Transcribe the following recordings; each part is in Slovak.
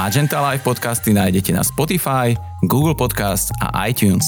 Magenta Live podcasty nájdete na Spotify, Google Podcast a iTunes.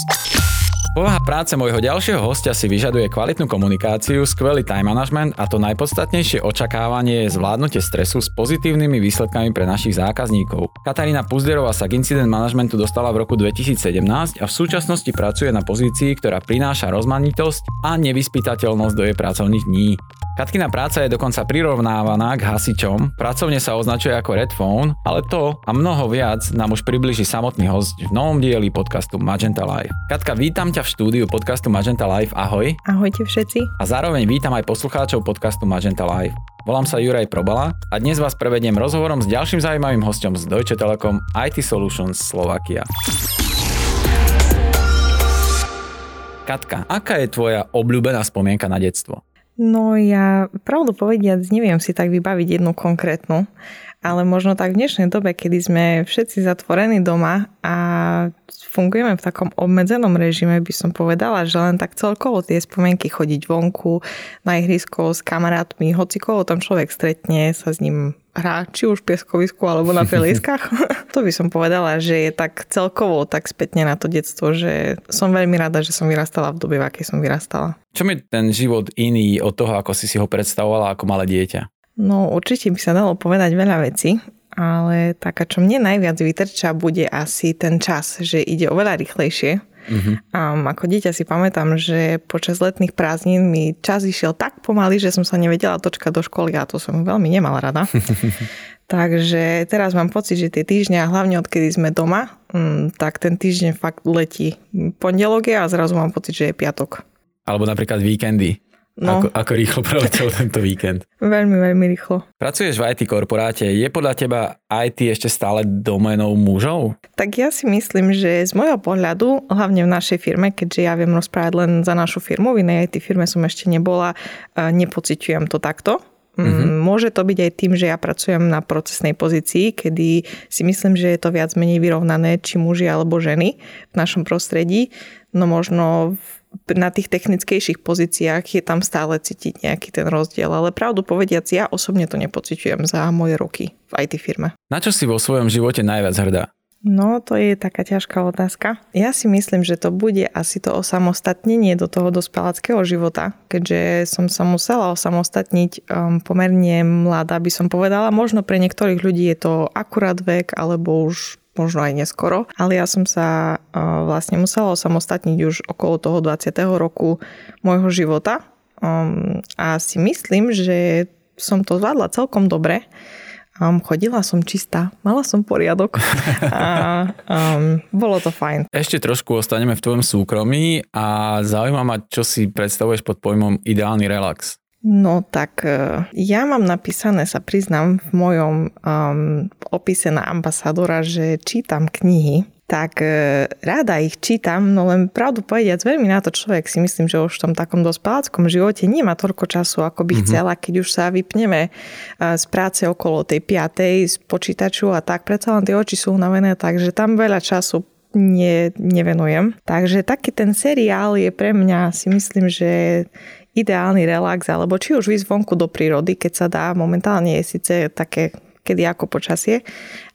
Povaha práce môjho ďalšieho hostia si vyžaduje kvalitnú komunikáciu, skvelý time management a to najpodstatnejšie očakávanie je zvládnutie stresu s pozitívnymi výsledkami pre našich zákazníkov. Katarína Puzderová sa k incident managementu dostala v roku 2017 a v súčasnosti pracuje na pozícii, ktorá prináša rozmanitosť a nevyspytateľnosť do jej pracovných dní. Katkina práca je dokonca prirovnávaná k hasičom, pracovne sa označuje ako Red Phone, ale to a mnoho viac nám už približí samotný host v novom dieli podcastu Magenta Live. Katka, vítam ťa v štúdiu podcastu Magenta Live, ahoj. Ahojte všetci. A zároveň vítam aj poslucháčov podcastu Magenta Live. Volám sa Juraj Probala a dnes vás prevediem rozhovorom s ďalším zaujímavým hostom z Deutsche Telekom IT Solutions Slovakia. Katka, aká je tvoja obľúbená spomienka na detstvo? No ja, pravdu povediac, neviem si tak vybaviť jednu konkrétnu, ale možno tak v dnešnej dobe, kedy sme všetci zatvorení doma a fungujeme v takom obmedzenom režime, by som povedala, že len tak celkovo tie spomienky chodiť vonku na ihrisko s kamarátmi, hoci koho tam človek stretne, sa s ním hrá, či už v pieskovisku alebo na peliskách. to by som povedala, že je tak celkovo tak spätne na to detstvo, že som veľmi rada, že som vyrastala v dobe, v akej som vyrastala. Čo je ten život iný od toho, ako si si ho predstavovala ako malé dieťa? No určite by sa dalo povedať veľa vecí, ale taká, čo mne najviac vytrča, bude asi ten čas, že ide oveľa rýchlejšie Uh-huh. Um, ako dieťa si pamätám, že počas letných prázdnin mi čas išiel tak pomaly, že som sa nevedela točkať do školy a to som veľmi nemala rada. Takže teraz mám pocit, že tie týždne, a hlavne odkedy sme doma, um, tak ten týždeň fakt letí. Pondelok je a zrazu mám pocit, že je piatok. Alebo napríklad víkendy. No. Ako, ako rýchlo preletel tento víkend? Veľmi, veľmi rýchlo. Pracuješ v IT korporáte. Je podľa teba IT ešte stále domenou mužov? Tak ja si myslím, že z môjho pohľadu, hlavne v našej firme, keďže ja viem rozprávať len za našu firmu, v inej IT firme som ešte nebola, nepociťujem to takto. Mm-hmm. Môže to byť aj tým, že ja pracujem na procesnej pozícii, kedy si myslím, že je to viac menej vyrovnané, či muži alebo ženy v našom prostredí. No možno na tých technickejších pozíciách je tam stále cítiť nejaký ten rozdiel, ale pravdu povediac, ja osobne to nepociťujem za moje roky v IT firme. Na čo si vo svojom živote najviac hrdá? No, to je taká ťažká otázka. Ja si myslím, že to bude asi to osamostatnenie do toho dospeláckého života, keďže som sa musela osamostatniť um, pomerne mladá, by som povedala. Možno pre niektorých ľudí je to akurát vek, alebo už možno aj neskoro, ale ja som sa vlastne musela osamostatniť už okolo toho 20. roku môjho života um, a si myslím, že som to zvládla celkom dobre. Um, chodila som čistá, mala som poriadok a um, bolo to fajn. Ešte trošku ostaneme v tvojom súkromí a zaujíma ma, čo si predstavuješ pod pojmom ideálny relax. No tak e, ja mám napísané, sa priznám, v mojom um, opise na ambasadora, že čítam knihy, tak e, rada ich čítam, no len pravdu povediac, veľmi na to človek si myslím, že už v tom takom dospeláckom živote nemá toľko času, ako by mm-hmm. chcela, keď už sa vypneme e, z práce okolo tej piatej, z počítaču a tak, predsa len tie oči sú unavené, takže tam veľa času ne, nevenujem. Takže taký ten seriál je pre mňa, si myslím, že ideálny relax, alebo či už výsť vonku do prírody, keď sa dá. Momentálne je síce také, kedy ako počasie,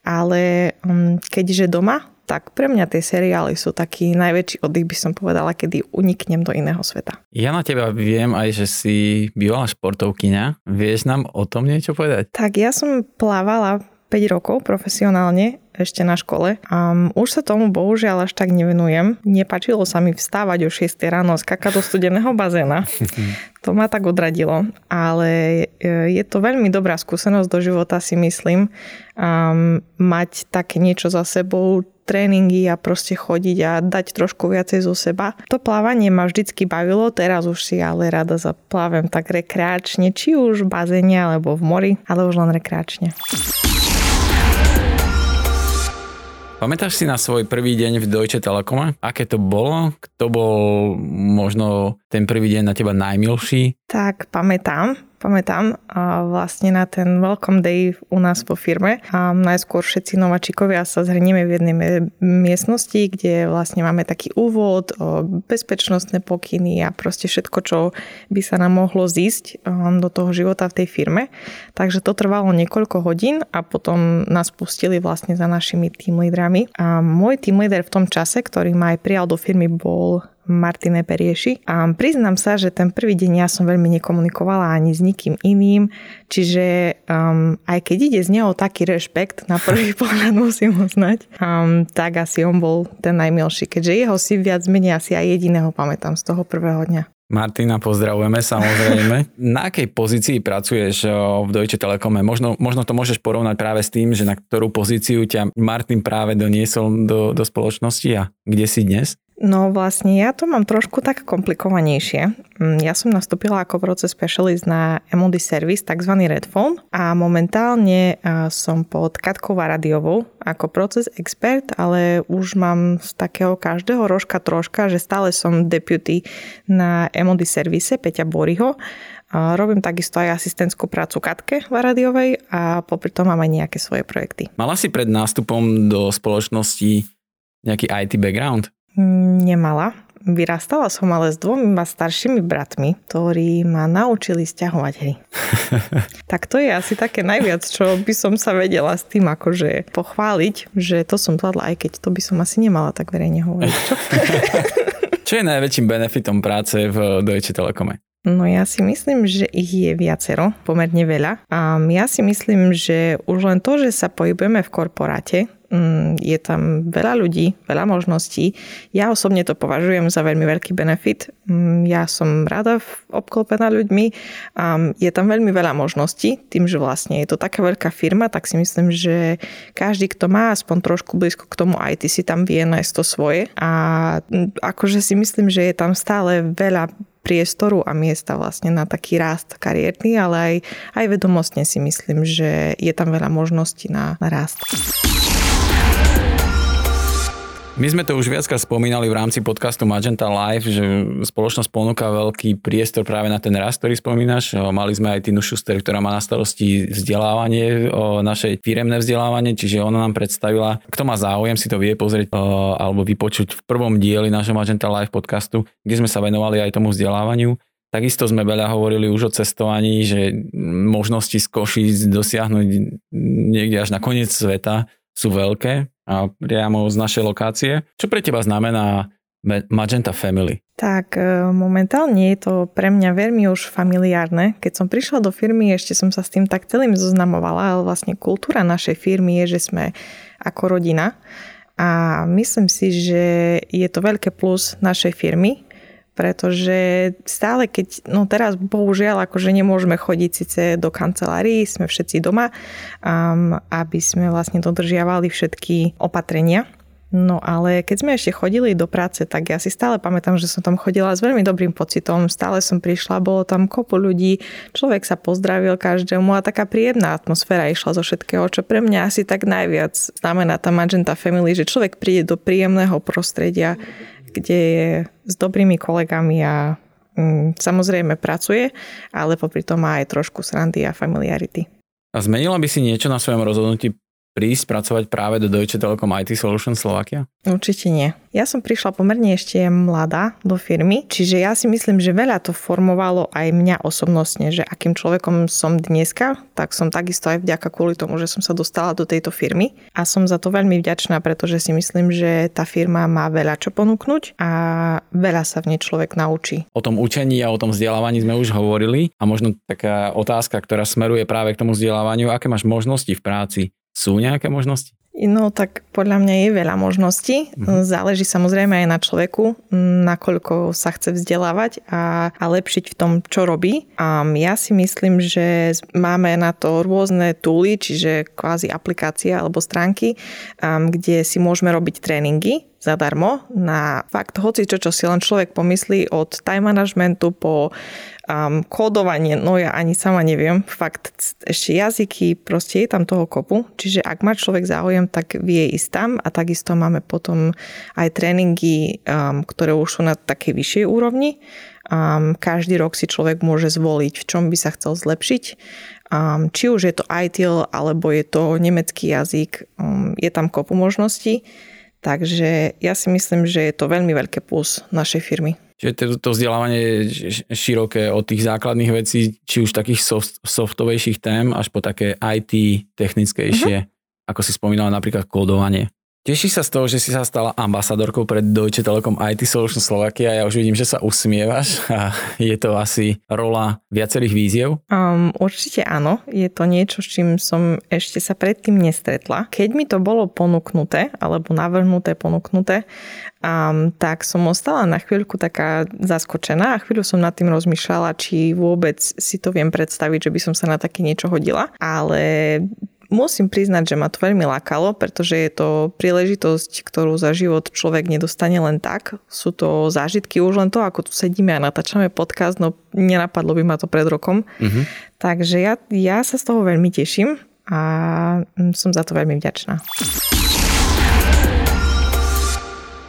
ale um, keďže doma, tak pre mňa tie seriály sú taký najväčší oddych, by som povedala, kedy uniknem do iného sveta. Ja na teba viem aj, že si bývala športovkyňa. Vieš nám o tom niečo povedať? Tak ja som plávala 5 rokov profesionálne ešte na škole. Um, už sa tomu bohužiaľ až tak nevenujem. Nepačilo sa mi vstávať o 6 ráno a skakať do studeného bazéna. to ma tak odradilo. Ale e, je to veľmi dobrá skúsenosť do života, si myslím. Um, mať také niečo za sebou, tréningy a proste chodiť a dať trošku viacej zo seba. To plávanie ma vždycky bavilo, teraz už si ale rada zaplávem tak rekreačne, či už v bazéne alebo v mori, ale už len rekreačne. Pamätáš si na svoj prvý deň v Deutsche Telekome? Aké to bolo? Kto bol možno ten prvý deň na teba najmilší? Tak, pamätám. Pamätám vlastne na ten welcome day u nás vo firme. A najskôr všetci nováčikovia sa zhrnieme v jednej miestnosti, kde vlastne máme taký úvod, bezpečnostné pokyny a proste všetko, čo by sa nám mohlo zísť do toho života v tej firme. Takže to trvalo niekoľko hodín a potom nás pustili vlastne za našimi team leadrami. A môj team leader v tom čase, ktorý ma aj prijal do firmy, bol Martine Perieši. A priznám sa, že ten prvý deň ja som veľmi nekomunikovala ani s nikým iným, čiže um, aj keď ide z neho taký rešpekt, na prvý pohľad musím ho znať, um, tak asi on bol ten najmilší, keďže jeho si viac menej asi aj jediného pamätám z toho prvého dňa. Martina, pozdravujeme samozrejme. Na akej pozícii pracuješ v Deutsche Telekome? Možno, možno to môžeš porovnať práve s tým, že na ktorú pozíciu ťa Martin práve doniesol do, do spoločnosti a kde si dnes? No vlastne ja to mám trošku tak komplikovanejšie. Mm, ja som nastúpila ako proces specialist na MOD service, tzv. Redphone a momentálne som pod Katkou Radiovou ako proces expert, ale už mám z takého každého rožka troška, že stále som deputy na MOD service Peťa Boriho robím takisto aj asistentskú prácu Katke v Radiovej a popri tom mám aj nejaké svoje projekty. Mala si pred nástupom do spoločnosti nejaký IT background? Nemala. Vyrastala som ale s dvomi staršími bratmi, ktorí ma naučili stiahovať hry. tak to je asi také najviac, čo by som sa vedela s tým akože pochváliť, že to som zvládla, aj keď to by som asi nemala tak verejne hovoriť. Čo, je najväčším benefitom práce v Deutsche Telekome? No ja si myslím, že ich je viacero, pomerne veľa. A ja si myslím, že už len to, že sa pohybujeme v korporáte, je tam veľa ľudí, veľa možností. Ja osobne to považujem za veľmi veľký benefit. Mm, ja som rada obklopená ľuďmi je tam veľmi veľa možností. Tým, že vlastne je to taká veľká firma, tak si myslím, že každý, kto má aspoň trošku blízko k tomu IT, si tam vie nájsť to svoje. A mm, akože si myslím, že je tam stále veľa priestoru a miesta vlastne na taký rast kariérny, ale aj, aj vedomostne si myslím, že je tam veľa možností na, na rast. My sme to už viackrát spomínali v rámci podcastu Magenta Live, že spoločnosť ponúka veľký priestor práve na ten rast, ktorý spomínaš. Mali sme aj Tinu Schuster, ktorá má na starosti vzdelávanie, naše firemné vzdelávanie, čiže ona nám predstavila, kto má záujem si to vie pozrieť alebo vypočuť v prvom dieli nášho Magenta Live podcastu, kde sme sa venovali aj tomu vzdelávaniu. Takisto sme veľa hovorili už o cestovaní, že možnosti z Košíc dosiahnuť niekde až na koniec sveta sú veľké a priamo z našej lokácie. Čo pre teba znamená Magenta Family? Tak e, momentálne je to pre mňa veľmi už familiárne. Keď som prišla do firmy, ešte som sa s tým tak celým zoznamovala, ale vlastne kultúra našej firmy je, že sme ako rodina. A myslím si, že je to veľké plus našej firmy, pretože stále keď, no teraz bohužiaľ akože nemôžeme chodiť síce do kancelárií, sme všetci doma, um, aby sme vlastne dodržiavali všetky opatrenia. No ale keď sme ešte chodili do práce, tak ja si stále pamätám, že som tam chodila s veľmi dobrým pocitom. Stále som prišla, bolo tam kopu ľudí, človek sa pozdravil každému a taká príjemná atmosféra išla zo všetkého, čo pre mňa asi tak najviac znamená tá Magenta Family, že človek príde do príjemného prostredia, kde je s dobrými kolegami a mm, samozrejme pracuje, ale popri tom má aj trošku srandy a familiarity. A zmenila by si niečo na svojom rozhodnutí prísť pracovať práve do Deutsche Telekom IT Solutions Slovakia? Určite nie. Ja som prišla pomerne ešte mladá do firmy, čiže ja si myslím, že veľa to formovalo aj mňa osobnostne, že akým človekom som dneska, tak som takisto aj vďaka kvôli tomu, že som sa dostala do tejto firmy a som za to veľmi vďačná, pretože si myslím, že tá firma má veľa čo ponúknuť a veľa sa v nej človek naučí. O tom učení a o tom vzdelávaní sme už hovorili a možno taká otázka, ktorá smeruje práve k tomu vzdelávaniu, aké máš možnosti v práci sú nejaké možnosti? No tak podľa mňa je veľa možností. Mhm. Záleží samozrejme aj na človeku, nakoľko sa chce vzdelávať a, a lepšiť v tom, čo robí. A ja si myslím, že máme na to rôzne túly, čiže kvázi aplikácie alebo stránky, kde si môžeme robiť tréningy zadarmo na fakt hoci čo, čo si len človek pomyslí od time managementu po um, kódovanie, no ja ani sama neviem, fakt ešte jazyky, proste je tam toho kopu, čiže ak má človek záujem, tak vie ísť tam a takisto máme potom aj tréningy, um, ktoré už sú na takej vyššej úrovni. Um, každý rok si človek môže zvoliť, v čom by sa chcel zlepšiť. Um, či už je to ITIL, alebo je to nemecký jazyk, um, je tam kopu možností. Takže ja si myslím, že je to veľmi veľké plus našej firmy. Čiže to, to vzdelávanie je široké od tých základných vecí, či už takých soft, softovejších tém, až po také IT technickejšie, uh-huh. ako si spomínala napríklad kódovanie. Tešíš sa z toho, že si sa stala ambasadorkou pre Deutsche Telekom IT Solution Slovakia. Ja už vidím, že sa usmievaš a je to asi rola viacerých víziev? Um, určite áno. Je to niečo, s čím som ešte sa predtým nestretla. Keď mi to bolo ponúknuté, alebo navrhnuté, ponúknuté, um, tak som ostala na chvíľku taká zaskočená a chvíľu som nad tým rozmýšľala, či vôbec si to viem predstaviť, že by som sa na také niečo hodila. Ale Musím priznať, že ma to veľmi lákalo, pretože je to príležitosť, ktorú za život človek nedostane len tak. Sú to zážitky už len to, ako tu sedíme a natáčame podcast, no nenapadlo by ma to pred rokom. Uh-huh. Takže ja, ja sa z toho veľmi teším a som za to veľmi vďačná.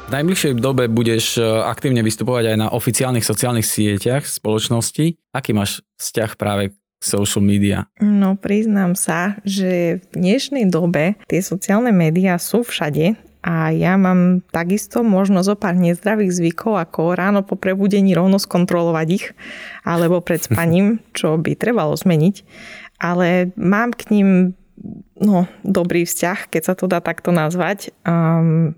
V najbližšej dobe budeš e, aktívne vystupovať aj na oficiálnych sociálnych sieťach spoločnosti. Aký máš vzťah práve social media? No priznám sa, že v dnešnej dobe tie sociálne médiá sú všade a ja mám takisto možno zo pár nezdravých zvykov, ako ráno po prebudení rovno skontrolovať ich, alebo pred spaním, čo by trebalo zmeniť. Ale mám k ním no, dobrý vzťah, keď sa to dá takto nazvať. Um,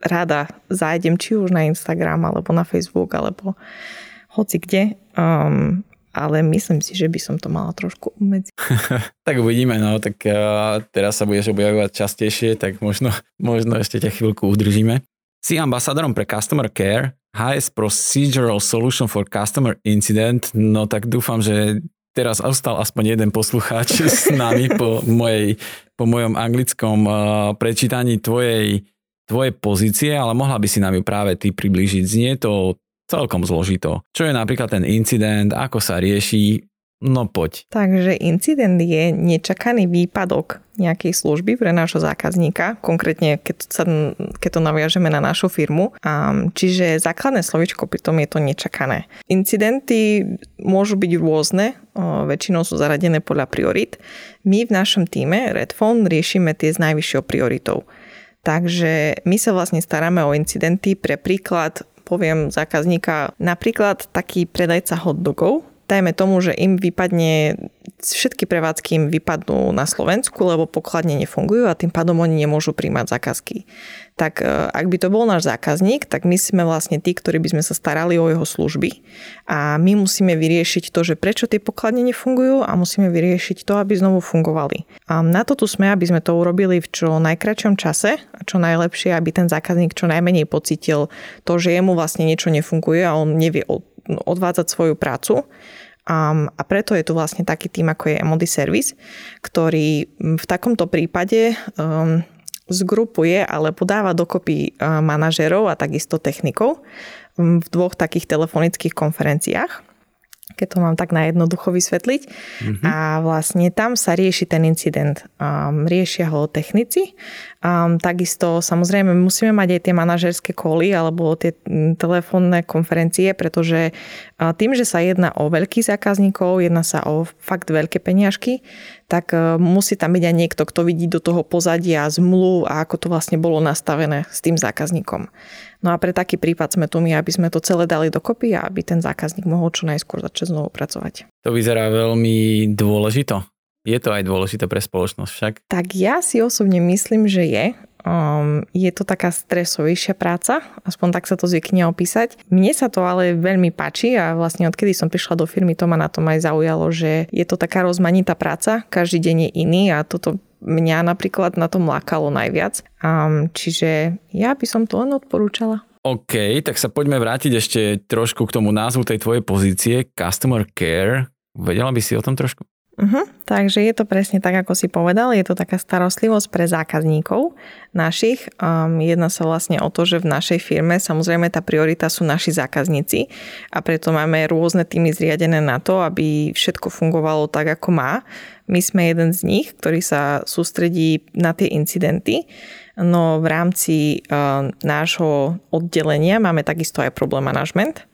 rada zájdem či už na Instagram, alebo na Facebook, alebo hoci kde. Um, ale myslím si, že by som to mala trošku obmedziť. tak uvidíme, no, tak uh, teraz sa budeš objavovať častejšie, tak možno, možno ešte ťa chvíľku udržíme. Si ambasadorom pre Customer Care, HS Procedural Solution for Customer Incident, no tak dúfam, že teraz ostal aspoň jeden poslucháč s nami po, mojej, po mojom anglickom uh, prečítaní tvojej, tvojej pozície, ale mohla by si nám ju práve ty priblížiť. Znie to celkom zložito. Čo je napríklad ten incident, ako sa rieši, no poď. Takže incident je nečakaný výpadok nejakej služby pre nášho zákazníka, konkrétne keď, sa, keď to naviažeme na našu firmu. čiže základné slovičko pri tom je to nečakané. Incidenty môžu byť rôzne, väčšinou sú zaradené podľa priorit. My v našom týme Redphone riešime tie s najvyššou prioritou. Takže my sa vlastne staráme o incidenty pre príklad poviem zákazníka, napríklad taký predajca hotdogov, dajme tomu, že im vypadne, všetky prevádzky im vypadnú na Slovensku, lebo pokladne nefungujú a tým pádom oni nemôžu príjmať zákazky tak e, ak by to bol náš zákazník, tak my sme vlastne tí, ktorí by sme sa starali o jeho služby a my musíme vyriešiť to, že prečo tie pokladne nefungujú a musíme vyriešiť to, aby znovu fungovali. A na to tu sme, aby sme to urobili v čo najkračom čase a čo najlepšie, aby ten zákazník čo najmenej pocitil to, že jemu vlastne niečo nefunguje a on nevie odvádzať svoju prácu. Um, a preto je tu vlastne taký tým, ako je Emody Service, ktorý v takomto prípade um, zgrupuje alebo dáva dokopy manažerov a takisto technikov v dvoch takých telefonických konferenciách keď to mám tak najjednoducho vysvetliť. Mm-hmm. A vlastne tam sa rieši ten incident. Um, riešia ho technici. Um, takisto samozrejme musíme mať aj tie manažerské koly alebo tie telefónne konferencie, pretože uh, tým, že sa jedná o veľkých zákazníkov, jedná sa o fakt veľké peniažky, tak uh, musí tam byť aj niekto, kto vidí do toho pozadia zmluv a ako to vlastne bolo nastavené s tým zákazníkom. No a pre taký prípad sme tu my, aby sme to celé dali dokopy a aby ten zákazník mohol čo najskôr začať znovu pracovať. To vyzerá veľmi dôležito. Je to aj dôležité pre spoločnosť však? Tak ja si osobne myslím, že je. Um, je to taká stresovejšia práca, aspoň tak sa to zvykne opísať. Mne sa to ale veľmi páči a vlastne odkedy som prišla do firmy, to ma na tom aj zaujalo, že je to taká rozmanitá práca, každý deň je iný a toto mňa napríklad na tom lákalo najviac. Um, čiže ja by som to len odporúčala. OK, tak sa poďme vrátiť ešte trošku k tomu názvu tej tvojej pozície, Customer Care. Vedela by si o tom trošku? Uh-huh. Takže je to presne tak, ako si povedal, je to taká starostlivosť pre zákazníkov našich. Um, jedná sa vlastne o to, že v našej firme samozrejme tá priorita sú naši zákazníci a preto máme rôzne týmy zriadené na to, aby všetko fungovalo tak, ako má. My sme jeden z nich, ktorý sa sústredí na tie incidenty, no v rámci uh, nášho oddelenia máme takisto aj problém management,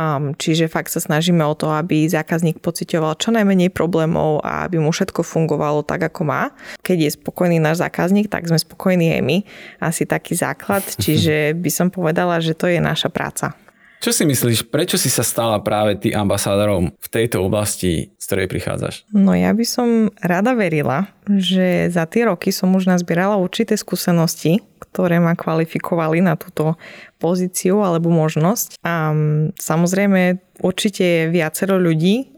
Um, čiže fakt sa snažíme o to, aby zákazník pocitoval čo najmenej problémov a aby mu všetko fungovalo tak, ako má. Keď je spokojný náš zákazník, tak sme spokojní aj my. Asi taký základ, čiže by som povedala, že to je naša práca. Čo si myslíš, prečo si sa stala práve ty ambasádorom v tejto oblasti, z ktorej prichádzaš? No ja by som rada verila, že za tie roky som už nazbierala určité skúsenosti, ktoré ma kvalifikovali na túto pozíciu alebo možnosť. A samozrejme určite je viacero ľudí,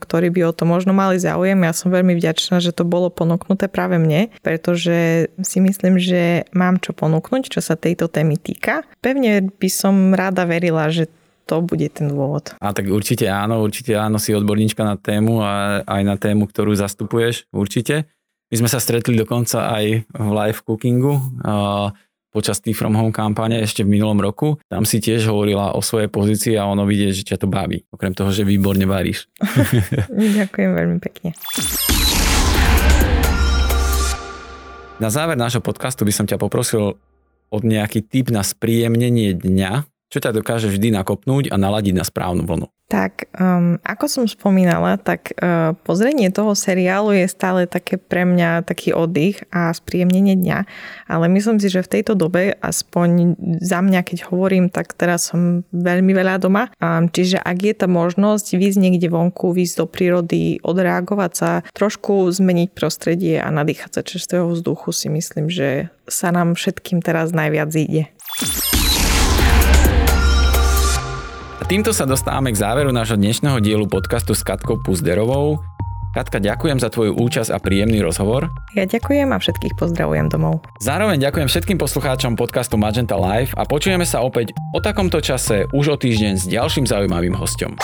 ktorí by o to možno mali záujem. Ja som veľmi vďačná, že to bolo ponúknuté práve mne, pretože si myslím, že mám čo ponúknuť, čo sa tejto témy týka. Pevne by som rada verila, že to bude ten dôvod. A tak určite áno, určite áno, si odborníčka na tému a aj na tému, ktorú zastupuješ, určite. My sme sa stretli dokonca aj v live cookingu počas tých From Home kampane ešte v minulom roku. Tam si tiež hovorila o svojej pozícii a ono vidieť, že ťa to baví. Okrem toho, že výborne varíš. Ďakujem veľmi pekne. Na záver nášho podcastu by som ťa poprosil od nejaký tip na spríjemnenie dňa, čo ťa dokáže vždy nakopnúť a naladiť na správnu vlnu. Tak, um, ako som spomínala, tak uh, pozrenie toho seriálu je stále také pre mňa taký oddych a spríjemnenie dňa, ale myslím si, že v tejto dobe, aspoň za mňa, keď hovorím, tak teraz som veľmi veľa doma, um, čiže ak je tá možnosť výjsť niekde vonku, výjsť do prírody, odreagovať sa, trošku zmeniť prostredie a nadýchať sa čerstvého vzduchu, si myslím, že sa nám všetkým teraz najviac ide. Týmto sa dostávame k záveru nášho dnešného dielu podcastu s Katkou Puzderovou. Katka, ďakujem za tvoju účasť a príjemný rozhovor. Ja ďakujem a všetkých pozdravujem domov. Zároveň ďakujem všetkým poslucháčom podcastu Magenta Live a počujeme sa opäť o takomto čase už o týždeň s ďalším zaujímavým hostom.